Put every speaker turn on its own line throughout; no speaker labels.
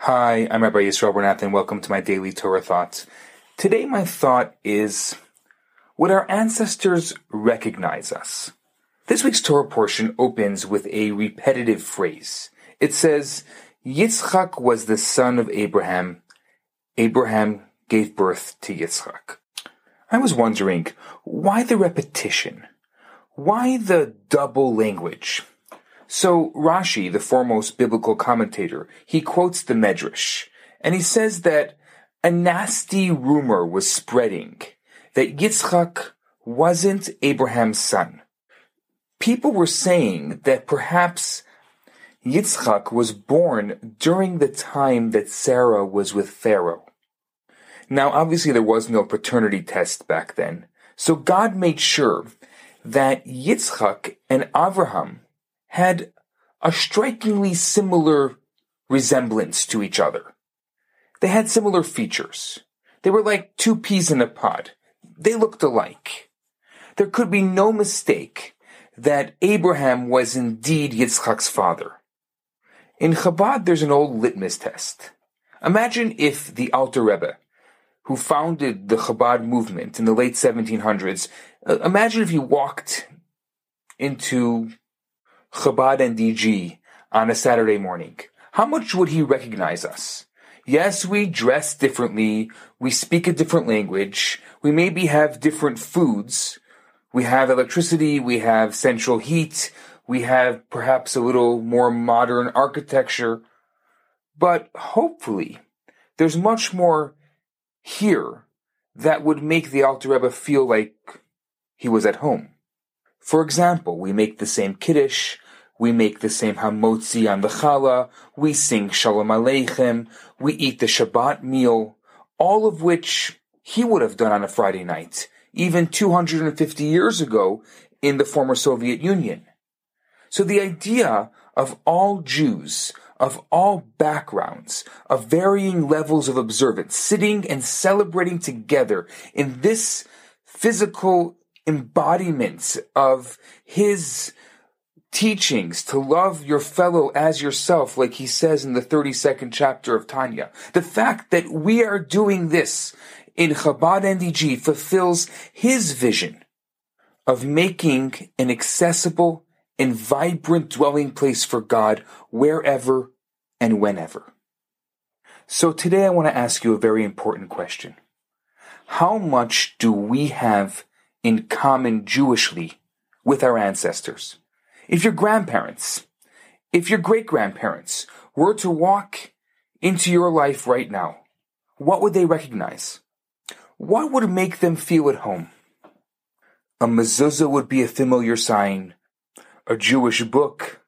Hi, I'm Rabbi Yisrael Bernath, and welcome to my daily Torah thoughts. Today, my thought is Would our ancestors recognize us? This week's Torah portion opens with a repetitive phrase. It says, Yitzchak was the son of Abraham. Abraham gave birth to Yitzchak. I was wondering, why the repetition? Why the double language? So Rashi, the foremost biblical commentator, he quotes the Medrash, and he says that a nasty rumor was spreading that Yitzchak wasn't Abraham's son. People were saying that perhaps Yitzchak was born during the time that Sarah was with Pharaoh. Now, obviously, there was no paternity test back then, so God made sure that Yitzchak and Avraham had a strikingly similar resemblance to each other. They had similar features. They were like two peas in a pod. They looked alike. There could be no mistake that Abraham was indeed Yitzchak's father. In Chabad, there's an old litmus test. Imagine if the Alter Rebbe, who founded the Chabad movement in the late 1700s, uh, imagine if he walked into Chabad NDG on a Saturday morning. How much would he recognize us? Yes, we dress differently, we speak a different language, we maybe have different foods, we have electricity, we have central heat, we have perhaps a little more modern architecture, but hopefully there's much more here that would make the Alter Rebbe feel like he was at home. For example, we make the same Kiddush, we make the same hamotzi on the challah, we sing Shalom Aleichem, we eat the Shabbat meal, all of which he would have done on a Friday night, even 250 years ago in the former Soviet Union. So the idea of all Jews, of all backgrounds, of varying levels of observance, sitting and celebrating together in this physical embodiment of his teachings to love your fellow as yourself, like he says in the 32nd chapter of Tanya. The fact that we are doing this in Chabad NDG fulfills his vision of making an accessible and vibrant dwelling place for God wherever and whenever. So today I want to ask you a very important question. How much do we have in common Jewishly with our ancestors? If your grandparents, if your great grandparents were to walk into your life right now, what would they recognize? What would make them feel at home? A mezuzah would be a familiar sign, a Jewish book,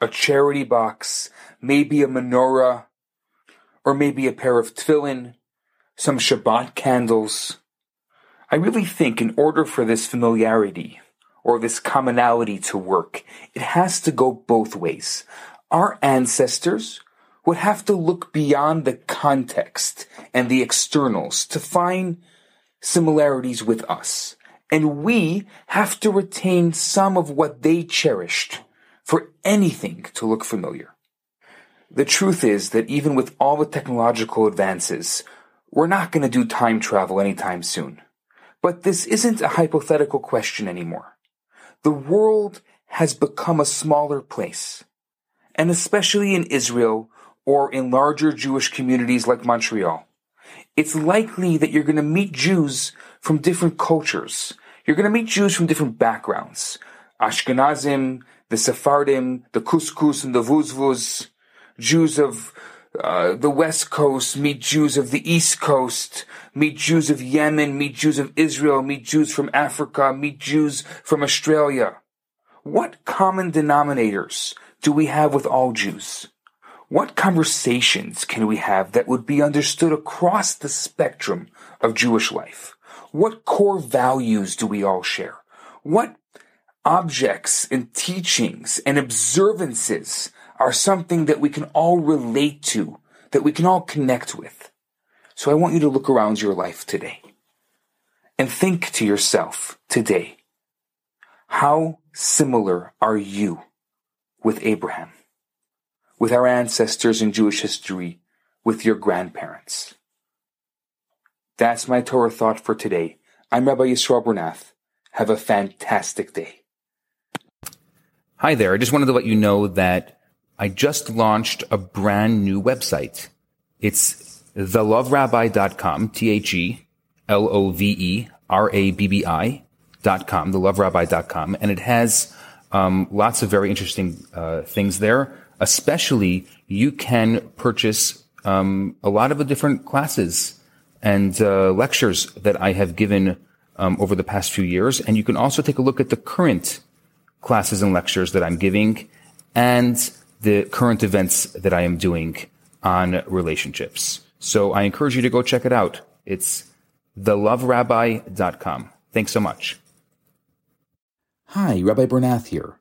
a charity box, maybe a menorah, or maybe a pair of tefillin, some Shabbat candles. I really think in order for this familiarity, or this commonality to work. It has to go both ways. Our ancestors would have to look beyond the context and the externals to find similarities with us. And we have to retain some of what they cherished for anything to look familiar. The truth is that even with all the technological advances, we're not going to do time travel anytime soon. But this isn't a hypothetical question anymore the world has become a smaller place. And especially in Israel or in larger Jewish communities like Montreal, it's likely that you're going to meet Jews from different cultures. You're going to meet Jews from different backgrounds. Ashkenazim, the Sephardim, the Couscous and the Vuzvuz, Jews of uh, the West Coast, meet Jews of the East Coast, meet Jews of Yemen, meet Jews of Israel, meet Jews from Africa, meet Jews from Australia. What common denominators do we have with all Jews? What conversations can we have that would be understood across the spectrum of Jewish life? What core values do we all share? What objects and teachings and observances are something that we can all relate to, that we can all connect with. So I want you to look around your life today and think to yourself today, how similar are you with Abraham? With our ancestors in Jewish history, with your grandparents. That's my Torah thought for today. I'm Rabbi Yisrael Bernath. Have a fantastic day. Hi there. I just wanted to let you know that I just launched a brand new website. It's theloverabbi.com, T-H-E-L-O-V-E-R-A-B-B-I dot com, theloverabbi.com. And it has um, lots of very interesting uh, things there. Especially, you can purchase um, a lot of the different classes and uh, lectures that I have given um, over the past few years. And you can also take a look at the current classes and lectures that I'm giving and the current events that I am doing on relationships. So I encourage you to go check it out. It's theloverabbi.com. Thanks so much.
Hi, Rabbi Bernath here.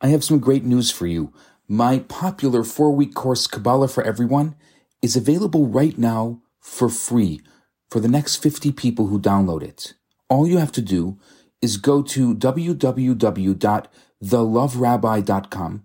I have some great news for you. My popular four week course, Kabbalah for Everyone, is available right now for free for the next 50 people who download it. All you have to do is go to www.theloverabbi.com,